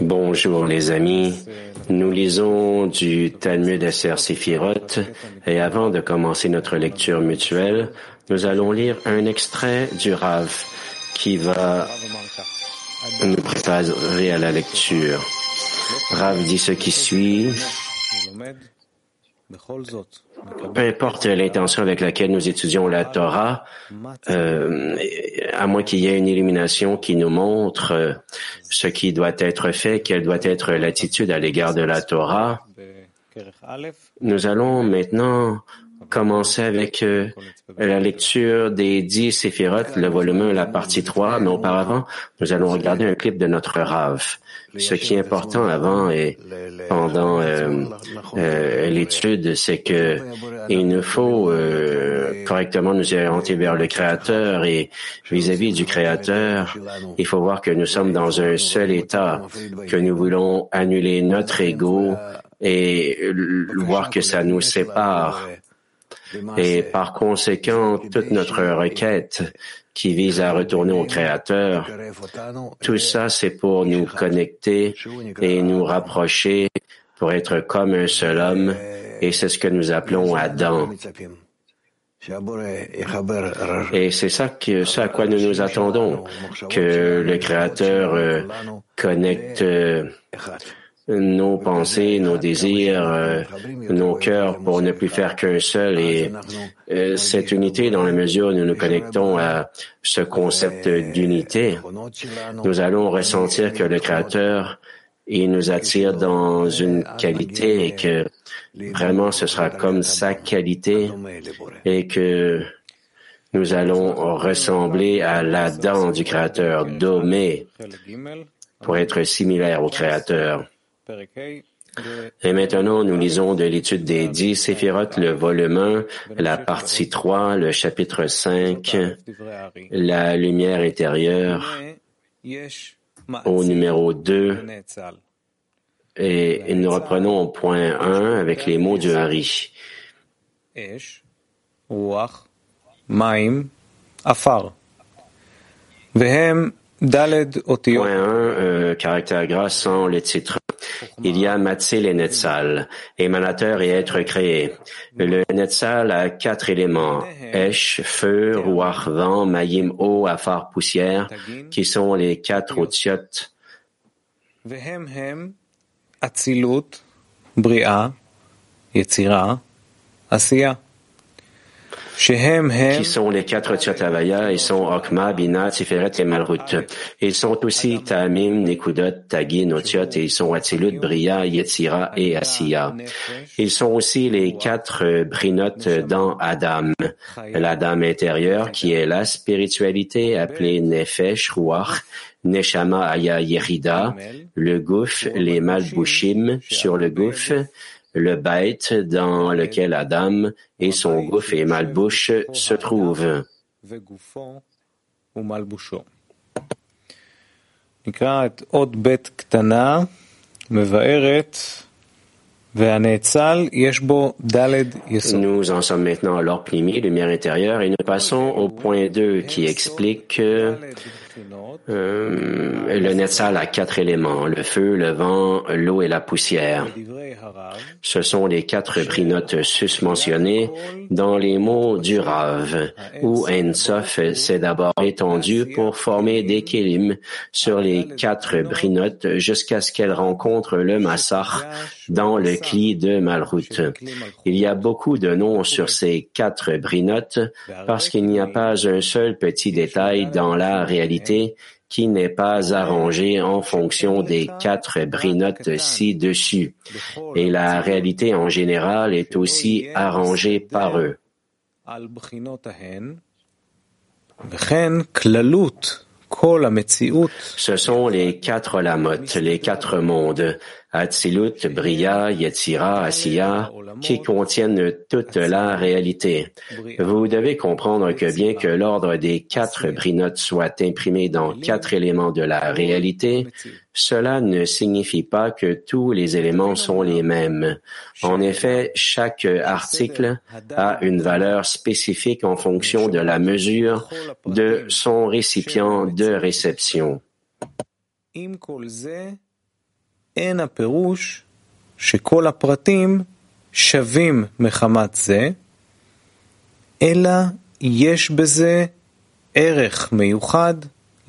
Bonjour les amis, nous lisons du Talmud Aser Sefirot et avant de commencer notre lecture mutuelle, nous allons lire un extrait du Rav qui va nous préparer à la lecture. Rav dit ce qui suit. Peu importe l'intention avec laquelle nous étudions la Torah, euh, à moins qu'il y ait une illumination qui nous montre euh, ce qui doit être fait, quelle doit être l'attitude à l'égard de la Torah, nous allons maintenant commencer avec euh, la lecture des dix séphirotes, le volume 1, la partie 3, mais auparavant, nous allons regarder un clip de notre Rav. Ce qui est important avant et pendant euh, euh, l'étude, c'est que il nous faut correctement nous orienter vers le Créateur et vis-à-vis du Créateur, il faut voir que nous sommes dans un seul état, que nous voulons annuler notre ego et voir que ça nous sépare et par conséquent, toute notre requête qui vise à retourner au Créateur, tout ça, c'est pour nous connecter et nous rapprocher pour être comme un seul homme, et c'est ce que nous appelons Adam. Et c'est ça, que, ça à quoi nous nous attendons, que le Créateur euh, connecte euh, nos pensées, nos désirs, euh, nos cœurs pour ne plus faire qu'un seul et euh, cette unité dans la mesure où nous nous connectons à ce concept d'unité, nous allons ressentir que le Créateur, il nous attire dans une qualité et que vraiment ce sera comme sa qualité et que nous allons ressembler à l'Adam du Créateur, domé pour être similaire au Créateur. Et maintenant, nous lisons de l'étude des dix séphirotes, le volume 1, la partie 3, le chapitre 5, la lumière intérieure, au numéro 2. Et nous reprenons au point 1 avec les mots du Hari. Point 1, euh, caractère gras sans le titre. Il y a Matzil et Netzal, émanateur et être créé. Le Netzal a quatre éléments, Esh, feu, Ruach, vent, Mayim, eau, Afar, poussière, qui sont les quatre otiotes. Bria, Yetzira, Asiya qui sont les quatre Tchotavaya, ils sont Okma, Bina, Tiferet et Malrut. Ils sont aussi Tamim, Nekudot, Tagin, Otiot, et ils sont Atzilut, Bria, Yetzira et Asiya. Ils sont aussi les quatre brinotes dans Adam. L'Adam intérieur, qui est la spiritualité appelée Nefesh, Ruach, Neshama Aya Yerida, le gouffre, les Malbushim sur le gouffre, le bête dans lequel Adam et son gouffre et malbouche se trouvent. Nous en sommes maintenant à l'ordre premier, lumière intérieure, et nous passons au point 2 qui explique euh, le Netzal a quatre éléments, le feu, le vent, l'eau et la poussière. Ce sont les quatre brinotes susmentionnés dans les mots du Rav, où Ensof s'est d'abord étendu pour former des kélim sur les quatre brinotes jusqu'à ce qu'elles rencontrent le Massar dans le de. Il y a beaucoup de noms sur ces quatre brinotes parce qu'il n'y a pas un seul petit détail dans la réalité qui n'est pas arrangé en fonction des quatre brinotes ci-dessus, et la réalité en général est aussi arrangée par eux. Ce sont les quatre lamotes, les quatre mondes. Atzilut, Bria, Yetzira, Asiya, qui contiennent toute la réalité. Vous devez comprendre que bien que l'ordre des quatre brinotes soit imprimé dans quatre éléments de la réalité, cela ne signifie pas que tous les éléments sont les mêmes. En effet, chaque article a une valeur spécifique en fonction de la mesure de son récipient de réception. אין הפירוש שכל הפרטים שווים מחמת זה, אלא יש בזה ערך מיוחד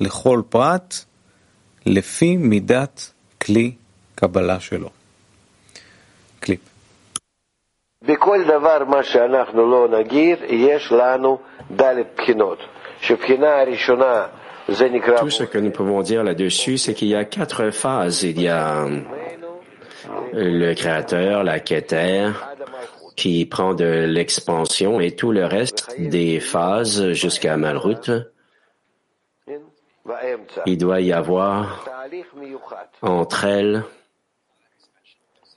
לכל פרט לפי מידת כלי קבלה שלו. קליפ. בכל דבר מה שאנחנו לא נגיד, יש לנו ד' בחינות. שבחינה הראשונה Tout ce que nous pouvons dire là-dessus, c'est qu'il y a quatre phases. Il y a le créateur, la Keter, qui prend de l'expansion et tout le reste des phases jusqu'à Malroute. Il doit y avoir entre elles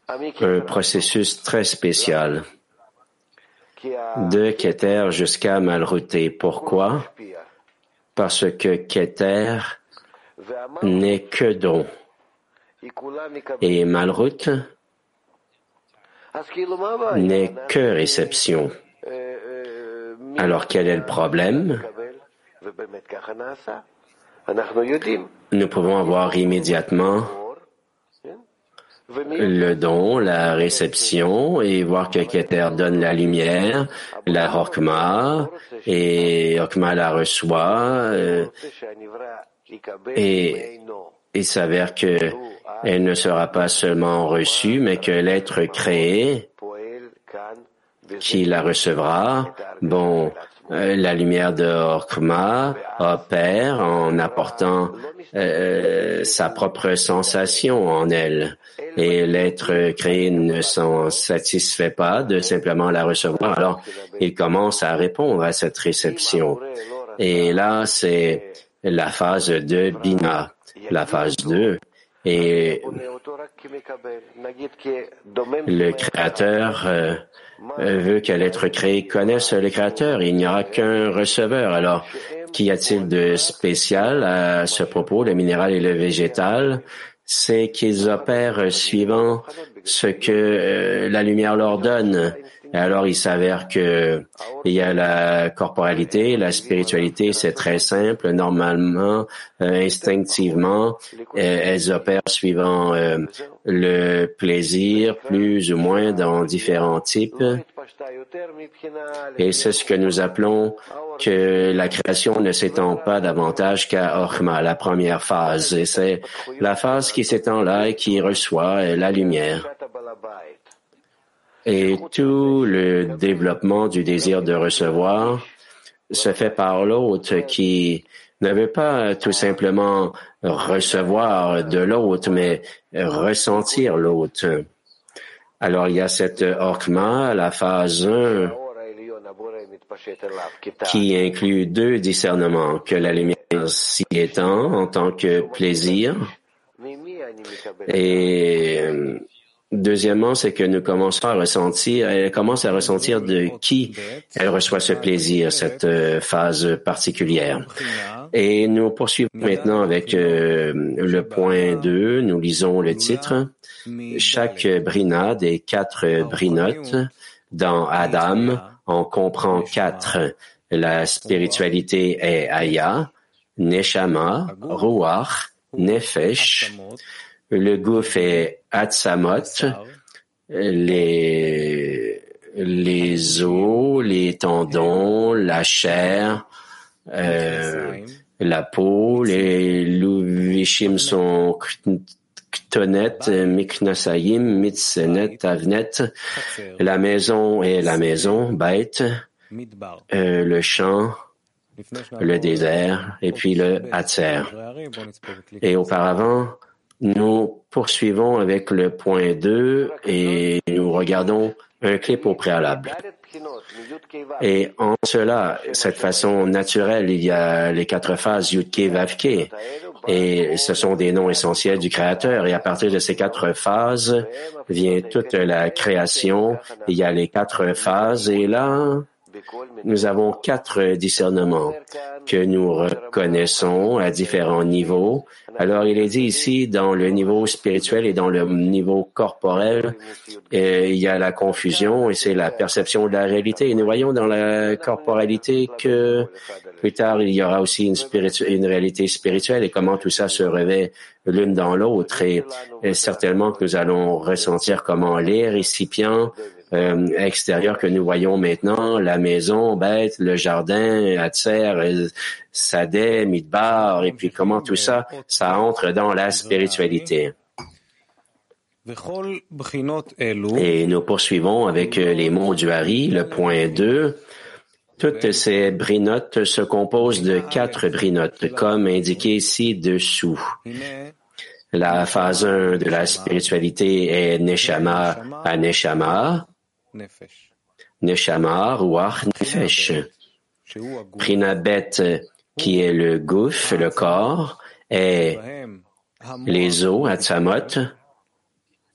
un processus très spécial de Keter jusqu'à Malrouté. Pourquoi? Parce que Keter n'est que don. Et Malrut n'est que réception. Alors quel est le problème? Nous pouvons avoir immédiatement le don, la réception, et voir que Keter donne la lumière, la Hokma, et Hokma la reçoit, euh, et il s'avère que elle ne sera pas seulement reçue, mais que l'être créé qui la recevra, bon, la lumière de Hokma opère en apportant euh, sa propre sensation en elle et l'être créé ne s'en satisfait pas de simplement la recevoir. Alors, il commence à répondre à cette réception. Et là, c'est la phase de Bina, la phase 2. Et le créateur euh, veut que l'être créé connaisse le créateur. Il n'y aura qu'un receveur. Alors, qu'y a-t-il de spécial à ce propos, le minéral et le végétal? c'est qu'ils opèrent suivant ce que euh, la lumière leur donne. Alors, il s'avère que il y a la corporalité, la spiritualité, c'est très simple. Normalement, euh, instinctivement, euh, elles opèrent suivant le plaisir, plus ou moins dans différents types. Et c'est ce que nous appelons que la création ne s'étend pas davantage qu'à Orma, la première phase. Et c'est la phase qui s'étend là et qui reçoit la lumière. Et tout le développement du désir de recevoir se fait par l'autre qui ne veut pas tout simplement recevoir de l'autre, mais ressentir l'autre. Alors il y a cette orkma, la phase 1, qui inclut deux discernements, que la lumière s'y étend en tant que plaisir et Deuxièmement, c'est que nous commençons à ressentir, elle commence à ressentir de qui elle reçoit ce plaisir, cette euh, phase particulière. Et nous poursuivons maintenant avec euh, le point 2. Nous lisons le titre. Chaque brina des quatre brinotes dans Adam on comprend quatre. La spiritualité est Aya, Neshama, Ruach, Nefesh. Le gouffre est Atsamot, les, les os, les tendons, la chair, euh, la peau, les louvishim sont Ktonet, Miknasayim, Mitsenet, Avnet, la maison est la maison, Bête, euh, le champ, le désert, et puis le Hatzer. Et auparavant, nous poursuivons avec le point 2 et nous regardons un clip au préalable. Et en cela, cette façon naturelle, il y a les quatre phases Yudke Vavke. Et ce sont des noms essentiels du Créateur. Et à partir de ces quatre phases vient toute la création. Il y a les quatre phases. Et là, nous avons quatre discernements que nous reconnaissons à différents niveaux. Alors, il est dit ici, dans le niveau spirituel et dans le niveau corporel, il y a la confusion et c'est la perception de la réalité. Et nous voyons dans la corporalité que plus tard, il y aura aussi une, une réalité spirituelle et comment tout ça se revêt l'une dans l'autre. Et, et, certainement que nous allons ressentir comment les récipients euh, extérieur que nous voyons maintenant, la maison, bête, le jardin, Hatzer, Sadeh, Midbar, et puis comment tout ça, ça entre dans la spiritualité. Et nous poursuivons avec les mots du Hari, le point 2. Toutes ces brinotes se composent de quatre brinotes, comme indiqué ci-dessous. La phase 1 de la spiritualité est Neshama à Neshama. Neshama, Ruach, Nefesh. Prinabet, qui est le gouffre, le corps, et les os, Atzamot,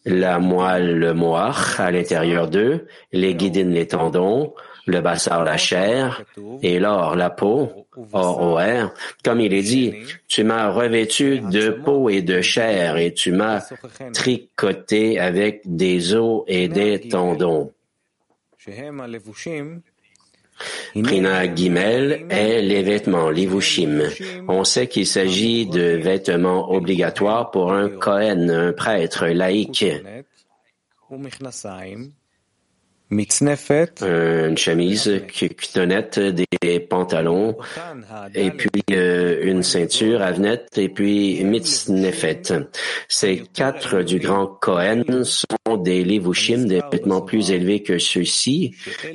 la moelle, le moach à l'intérieur d'eux, les guidines, les tendons, le bassar, la chair, et l'or, la peau, or, Comme il est dit, tu m'as revêtu de peau et de chair, et tu m'as tricoté avec des os et des tendons. Prina Gimel est les vêtements, livushim. On sait qu'il s'agit de vêtements obligatoires pour un Kohen, un prêtre laïque. Une chemise, cutonnette, des pantalons, et puis euh, une ceinture, avenette, et puis mitznefet. Ces quatre du grand Kohen sont des levushim, des vêtements plus élevés que ceux-ci,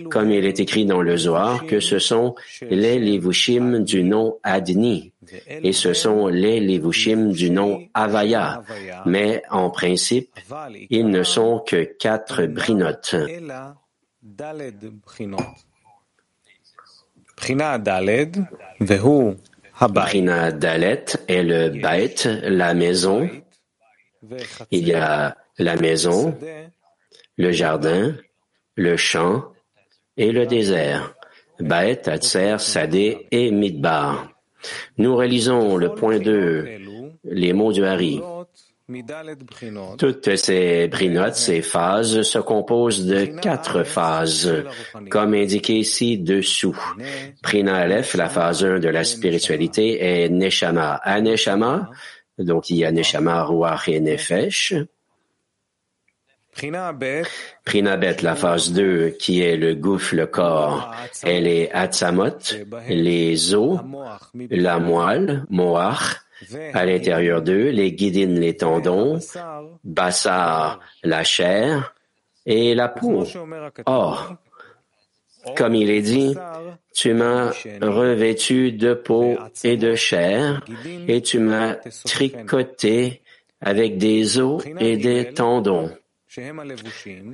comme il est écrit dans le Zohar, que ce sont les levushim du nom Adni, et ce sont les levushim du nom Avaya, mais en principe, ils ne sont que quatre brinotes. Prina Dalet est le bait, la maison. Il y a la maison, le jardin, le champ et le désert. Bait, Atser, Sadé et Midbar. Nous réalisons le point 2, les mots du Hari. Toutes ces brinotes, ces phases, se composent de quatre phases, comme indiqué ici dessous. Prina Aleph, la phase 1 de la spiritualité, est Neshama. À Neshama, donc il y a Neshama, Ruach et Nefesh. Prina Bet, la phase 2, qui est le gouffre, le corps, elle est Atzamot, les os, la moelle, Moach, à l'intérieur d'eux, les guidines, les tendons, bassar, la chair et la peau. Or, comme il est dit, tu m'as revêtu de peau et de chair, et tu m'as tricoté avec des os et des tendons.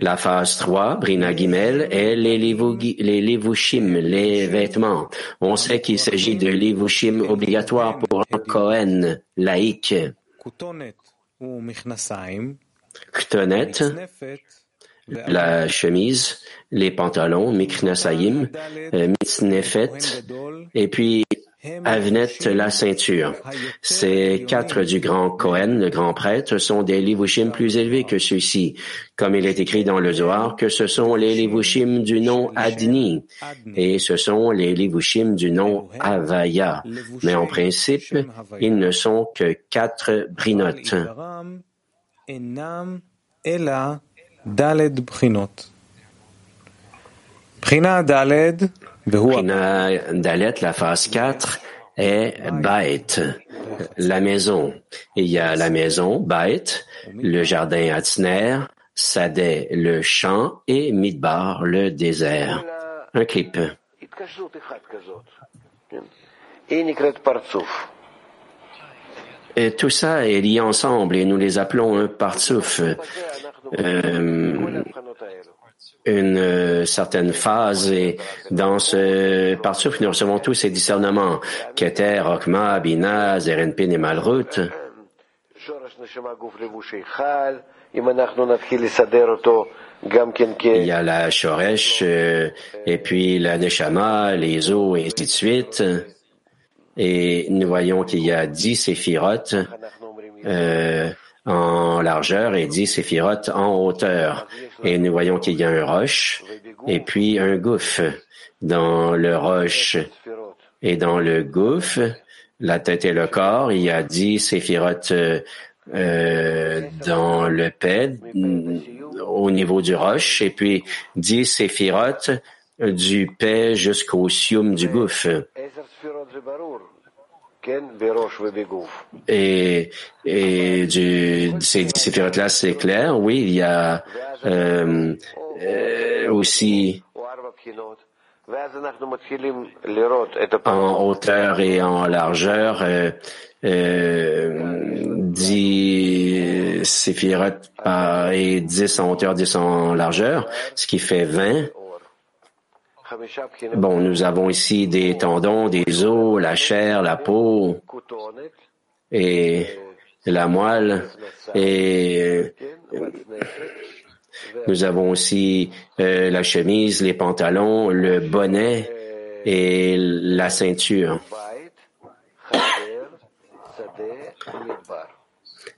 La phase 3, Brina Gimel, est les, les levushim, les vêtements. On sait qu'il s'agit de levushim obligatoires pour un Kohen laïque. Ktonet, la chemise, les pantalons, miknasayim, euh, mitznefet, et puis Avnet la ceinture. Ces quatre du grand Cohen, le grand prêtre, sont des livushim plus élevés que ceux-ci, comme il est écrit dans le Zohar que ce sont les livushim du nom Adni, et ce sont les livushim du nom Avaya. Mais en principe, ils ne sont que quatre brinotes. Prina Dalet, la phase 4, est Bait, la maison. Il y a la maison, Bait, le jardin Atzner, Sadeh, le champ, et Midbar, le désert. Un clip. Et tout ça est lié ensemble et nous les appelons un partsouf. Euh, une euh, certaine phase et dans ce partout nous recevons tous ces discernements Keter, Okma, Bina, Zerenpin et Malrut. Il y a la Shoresh euh, et puis la Neshama, les os et ainsi de suite. Et nous voyons qu'il y a dix séphirotes euh, en largeur et dix séphirotes en hauteur. Et nous voyons qu'il y a un roche et puis un gouffre. Dans le roche et dans le gouffre, la tête et le corps, il y a dix séphirotes euh, dans le ped au niveau du roche et puis dix séphirotes du paix jusqu'au sium du gouffre. Et, et du, ces séphirotes-là, c'est clair. Oui, il y a euh, euh, aussi en hauteur et en largeur euh, euh, 10 séphirotes et 10 en hauteur, 10 en largeur, ce qui fait 20. Bon, nous avons ici des tendons, des os, la chair, la peau et la moelle et nous avons aussi euh, la chemise, les pantalons, le bonnet et la ceinture.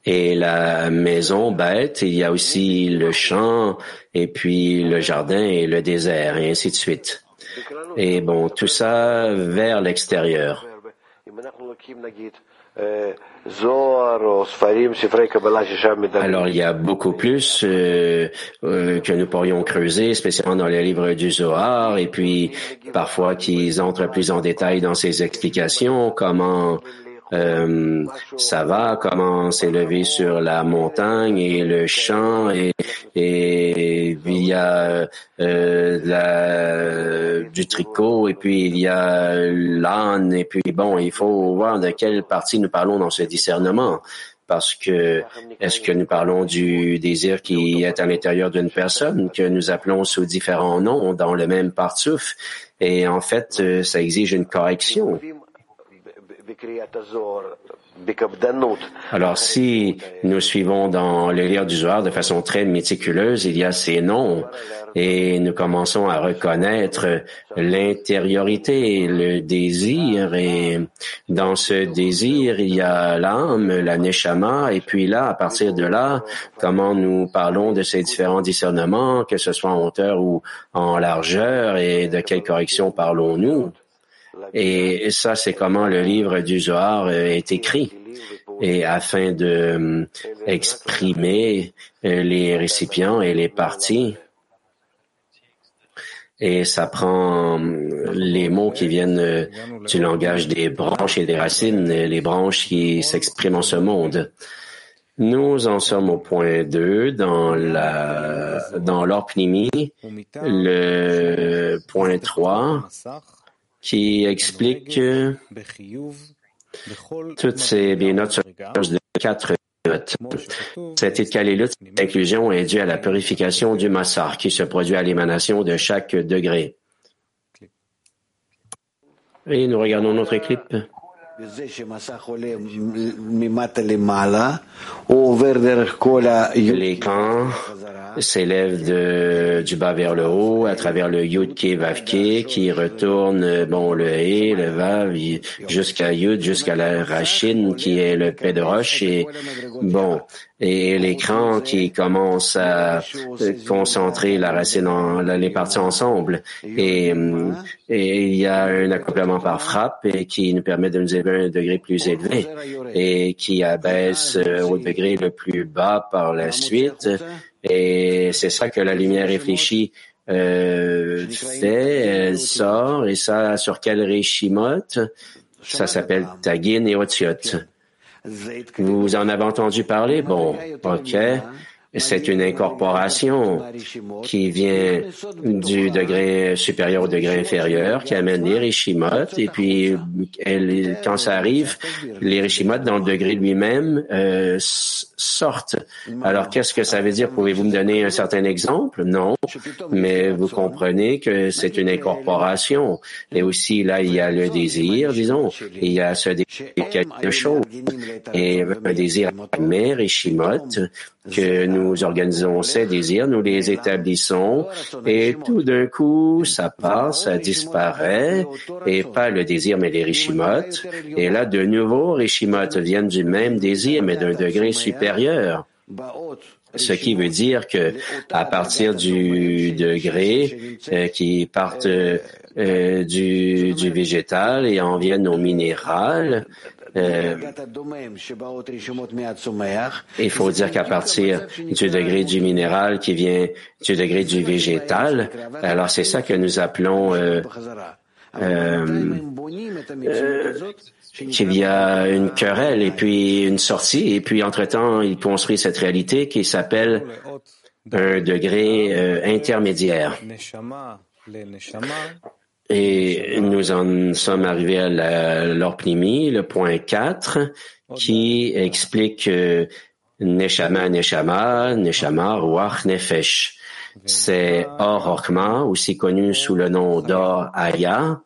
Et la maison bête, il y a aussi le champ et puis le jardin et le désert et ainsi de suite. Et bon, tout ça vers l'extérieur. Alors il y a beaucoup plus euh, euh, que nous pourrions creuser, spécialement dans les livres du Zohar, et puis parfois qu'ils entrent plus en détail dans ces explications, comment euh, ça va, comment s'élever sur la montagne et le champ et, et il y a euh, la, du tricot et puis il y a l'âne et puis bon, il faut voir de quelle partie nous parlons dans ce discernement parce que est-ce que nous parlons du désir qui est à l'intérieur d'une personne que nous appelons sous différents noms dans le même partouf et en fait euh, ça exige une correction alors, si nous suivons dans le livre du Zohar de façon très méticuleuse, il y a ces noms. Et nous commençons à reconnaître l'intériorité, le désir. Et dans ce désir, il y a l'âme, la neshama. Et puis là, à partir de là, comment nous parlons de ces différents discernements, que ce soit en hauteur ou en largeur et de quelle correction parlons-nous? Et ça, c'est comment le livre du Zohar euh, est écrit. Et afin de euh, exprimer euh, les récipients et les parties. Et ça prend les mots qui viennent du langage des branches et des racines, les branches qui s'expriment en ce monde. Nous en sommes au point 2 dans la dans le point 3 qui explique toutes ces notes sur de quatre notes. Cette inclusion est due à la purification du massar qui se produit à l'émanation de chaque degré. Et nous regardons notre clip. L'écran s'élève du bas vers le haut à travers le Yud Ke qui retourne bon le He, le Vav jusqu'à Yud, jusqu'à la racine qui est le Pé de roche et bon et l'écran qui commence à concentrer la racine en les parties ensemble et, et il y a un accouplement par frappe et qui nous permet de nous élever un degré plus élevé et qui abaisse au degré le plus bas par la suite et c'est ça que la lumière réfléchie euh, fait, elle sort, et ça, sur quel réchimot? Ça s'appelle Tagin et Otziot. Vous en avez entendu parler? Bon, ok. C'est une incorporation qui vient du degré supérieur au degré inférieur, qui amène les et puis quand ça arrive, les dans le degré lui-même euh, sortent. Alors qu'est-ce que ça veut dire? Pouvez-vous me donner un certain exemple? Non, mais vous comprenez que c'est une incorporation. Et aussi là, il y a le désir, disons, il y a ce désir quelque chose, et un désir mère et que nous organisons ces désirs, nous les établissons et tout d'un coup, ça passe, ça disparaît et pas le désir mais les Rishimot. Et là, de nouveau, Rishimot viennent du même désir mais d'un degré supérieur. Ce qui veut dire que à partir du degré euh, qui partent euh, du, du végétal et en viennent au minéral, euh, il faut dire qu'à partir du degré du minéral qui vient du degré du végétal, alors c'est ça que nous appelons euh, euh, qu'il y a une querelle et puis une sortie, et puis entre-temps, il construit cette réalité qui s'appelle un degré intermédiaire. Et nous en sommes arrivés à l'orpnimi, le point 4, qui explique euh, Neshama, Neshama, Neshama, Ruach, Nefesh. C'est Or Orkma, aussi connu sous le nom d'Or Aya,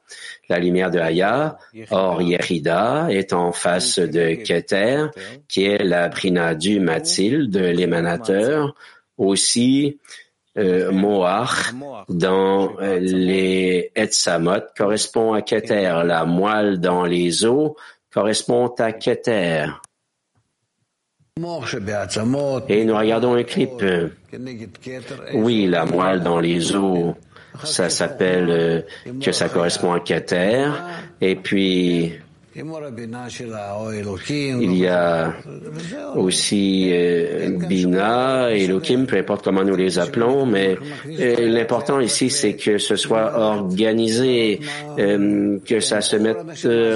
la lumière de Aya. Or Yerida est en face de Keter, qui est la brina du Matil, de l'émanateur. Aussi, euh, Moach dans euh, les Etsamot correspond à Keter. La moelle dans les os correspond à Keter. Et nous regardons un clip. Oui, la moelle dans les os, ça s'appelle euh, que ça correspond à Keter. Et puis, il y a aussi euh, Bina, Elohim, peu importe comment nous les appelons, mais euh, l'important ici, c'est que ce soit organisé, euh, que ça se mette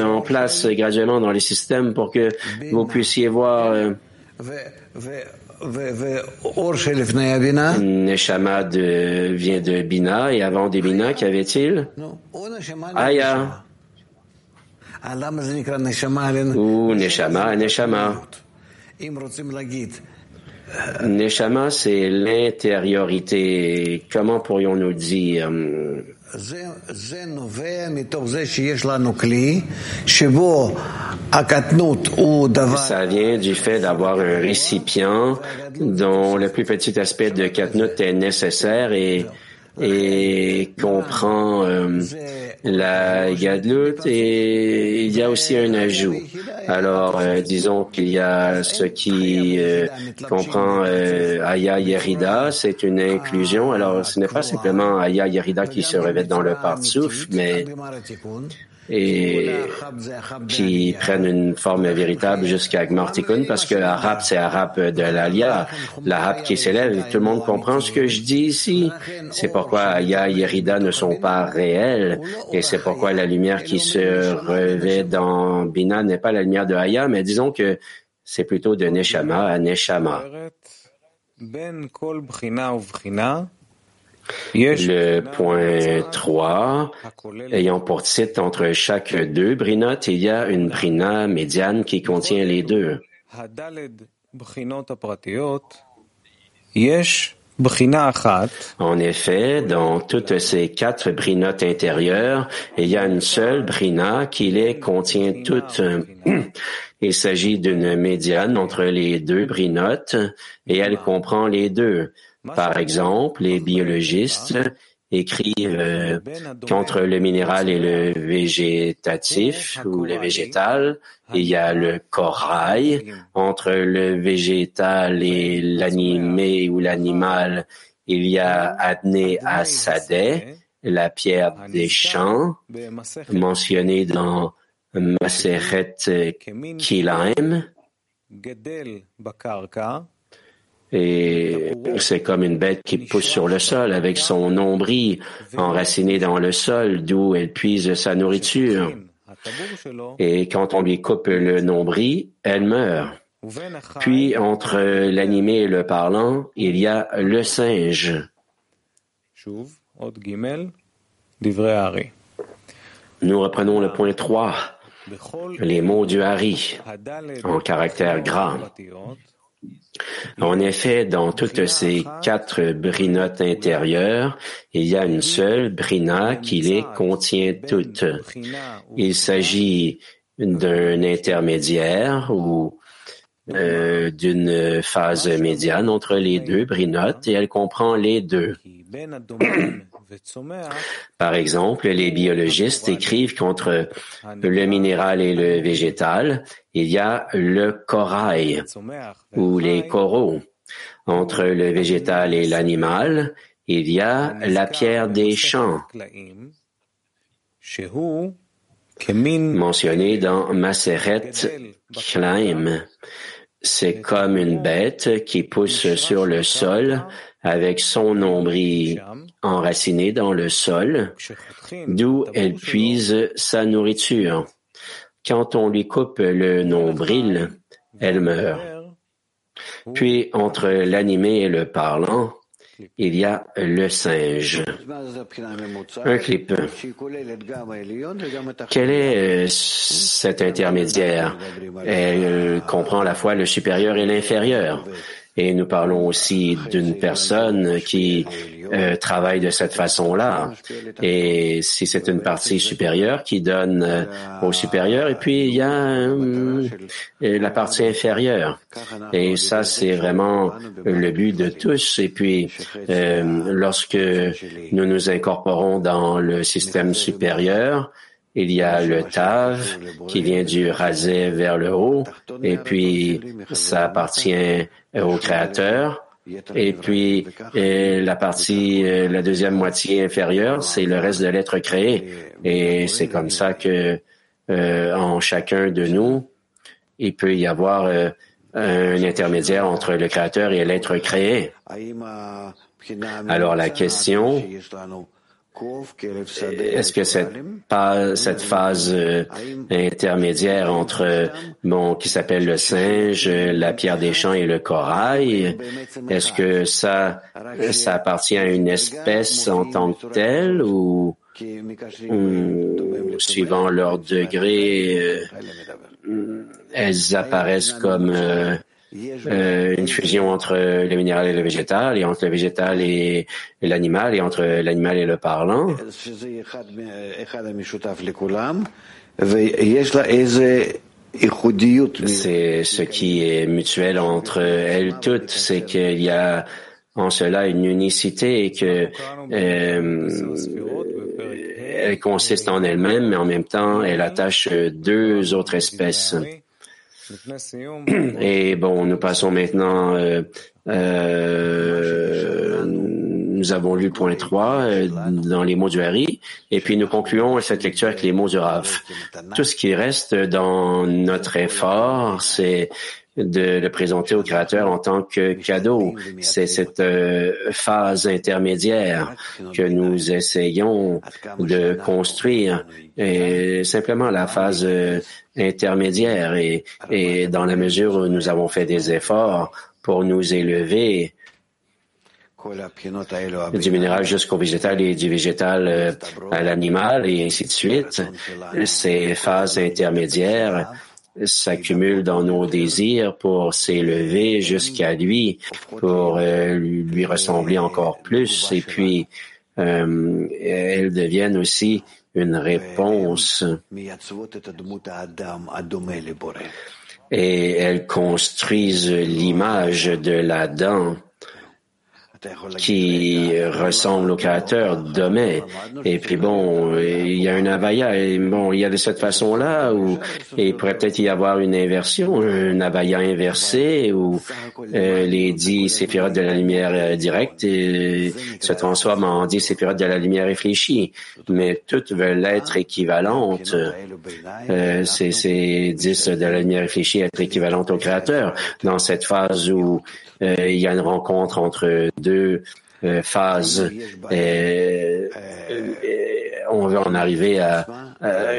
en place graduellement dans les systèmes pour que vous puissiez voir. Neshama vient de Bina, et avant des Bina, qu'avait-il? Aya ou Neshama, Neshama. Neshama, c'est l'intériorité. Comment pourrions-nous dire ça vient du fait d'avoir un récipient dont le plus petit aspect de katnut est nécessaire et et comprend euh, la gadlut et il y a aussi un ajout. Alors, euh, disons qu'il y a ce qui euh, comprend Aya Yerida, c'est une inclusion. Alors, ce n'est pas simplement Aya Yerida qui se revêt dans le Partsouf, mais et qui prennent une forme véritable jusqu'à Gmartikun parce que Arab, c'est Arab de l'Alia, l'Arab qui s'élève. Tout le monde comprend ce que je dis ici. C'est pourquoi Aya et Yerida ne sont pas réels et c'est pourquoi la lumière qui se revêt dans Bina n'est pas la lumière de Aya, mais disons que c'est plutôt de Neshama à Neshama. Le point 3, ayant pour titre entre chaque deux brinotes, il y a une brina médiane qui contient les deux. En effet, dans toutes ces quatre brinotes intérieures, il y a une seule brina qui les contient toutes. Il s'agit d'une médiane entre les deux brinotes et elle comprend les deux. Par exemple, les biologistes écrivent euh, qu'entre le minéral et le végétatif ou le végétal, il y a le corail. Entre le végétal et l'animé ou l'animal, il y a Adné Asadeh, la pierre des champs, mentionnée dans Maseret Kilaim. Et c'est comme une bête qui pousse sur le sol avec son nombril enraciné dans le sol d'où elle puise sa nourriture. Et quand on lui coupe le nombril, elle meurt. Puis entre l'animé et le parlant, il y a le singe. Nous reprenons le point 3, les mots du Hari, en caractère gras. En effet, dans toutes ces quatre brinotes intérieures, il y a une seule brina qui les contient toutes. Il s'agit d'un intermédiaire ou euh, d'une phase médiane entre les deux brinotes et elle comprend les deux. Par exemple, les biologistes écrivent qu'entre le minéral et le végétal, il y a le corail ou les coraux. Entre le végétal et l'animal, il y a la pierre des champs, mentionnée dans Maseret Klaim. C'est comme une bête qui pousse sur le sol avec son nombril enraciné dans le sol, d'où elle puise sa nourriture. Quand on lui coupe le nombril, elle meurt. Puis entre l'animé et le parlant, il y a le singe. Un clip. Quel est euh, cet intermédiaire? Elle comprend à la fois le supérieur et l'inférieur. Et nous parlons aussi d'une personne qui euh, travaille de cette façon-là. Et si c'est une partie supérieure qui donne euh, au supérieur, et puis il y a euh, la partie inférieure. Et ça, c'est vraiment le but de tous. Et puis, lorsque nous nous incorporons dans le système supérieur, il y a le Tav qui vient du rasé vers le haut, et puis ça appartient au Créateur. Et puis la partie, la deuxième moitié inférieure, c'est le reste de l'être créé. Et c'est comme ça que euh, en chacun de nous, il peut y avoir euh, un intermédiaire entre le Créateur et l'être créé. Alors la question est-ce que cette, cette phase euh, intermédiaire entre bon qui s'appelle le singe, la pierre des champs et le corail, est-ce que ça ça appartient à une espèce en tant que telle ou, suivant leur degré, euh, elles apparaissent comme euh, euh, une fusion entre le minéral et le végétal, et entre le végétal et, l'animal, et entre l'animal et le parlant. C'est ce qui est mutuel entre elles toutes, c'est qu'il y a en cela une unicité et que euh, elle consiste en elle-même, mais en même temps, elle attache deux autres espèces. Et bon, nous passons maintenant, euh, euh, nous avons lu point 3 euh, dans les mots du Hari, et puis nous concluons cette lecture avec les mots du Raf. Tout ce qui reste dans notre effort, c'est de le présenter au Créateur en tant que cadeau. C'est cette phase intermédiaire que nous essayons de construire. Et simplement la phase intermédiaire. Et, et dans la mesure où nous avons fait des efforts pour nous élever du minéral jusqu'au végétal et du végétal euh, à l'animal et ainsi de suite, ces phases intermédiaires s'accumulent dans nos désirs pour s'élever jusqu'à lui, pour euh, lui ressembler encore plus. et puis euh, elles deviennent aussi une réponse. et elles construisent l'image de l'Adam qui ressemble au créateur demain. Et puis bon, il y a un avaya. Et bon, il y a de cette façon-là où il pourrait peut-être y avoir une inversion, un avaya inversé où euh, les dix séphirotes de la lumière euh, directe euh, se transforment en dix séphirotes de la lumière réfléchie. Mais toutes veulent être équivalentes. Euh, ces dix de la lumière réfléchie être équivalentes au créateur dans cette phase où il y a une rencontre entre deux euh, phases euh, on veut en arriver à,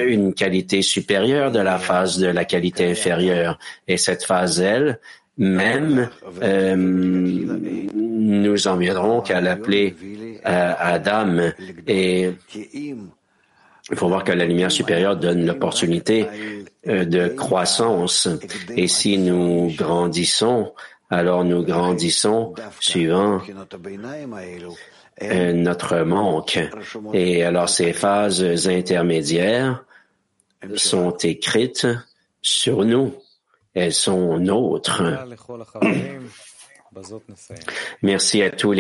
une qualité supérieure de la phase de la qualité inférieure. Et cette phase, elle, même, euh, nous en viendrons qu'à l'appeler Adam et il faut voir que la lumière supérieure donne l'opportunité de croissance. Et si nous grandissons, alors nous grandissons suivant notre manque. Et alors ces phases intermédiaires sont écrites sur nous. Elles sont nôtres. Merci à tous les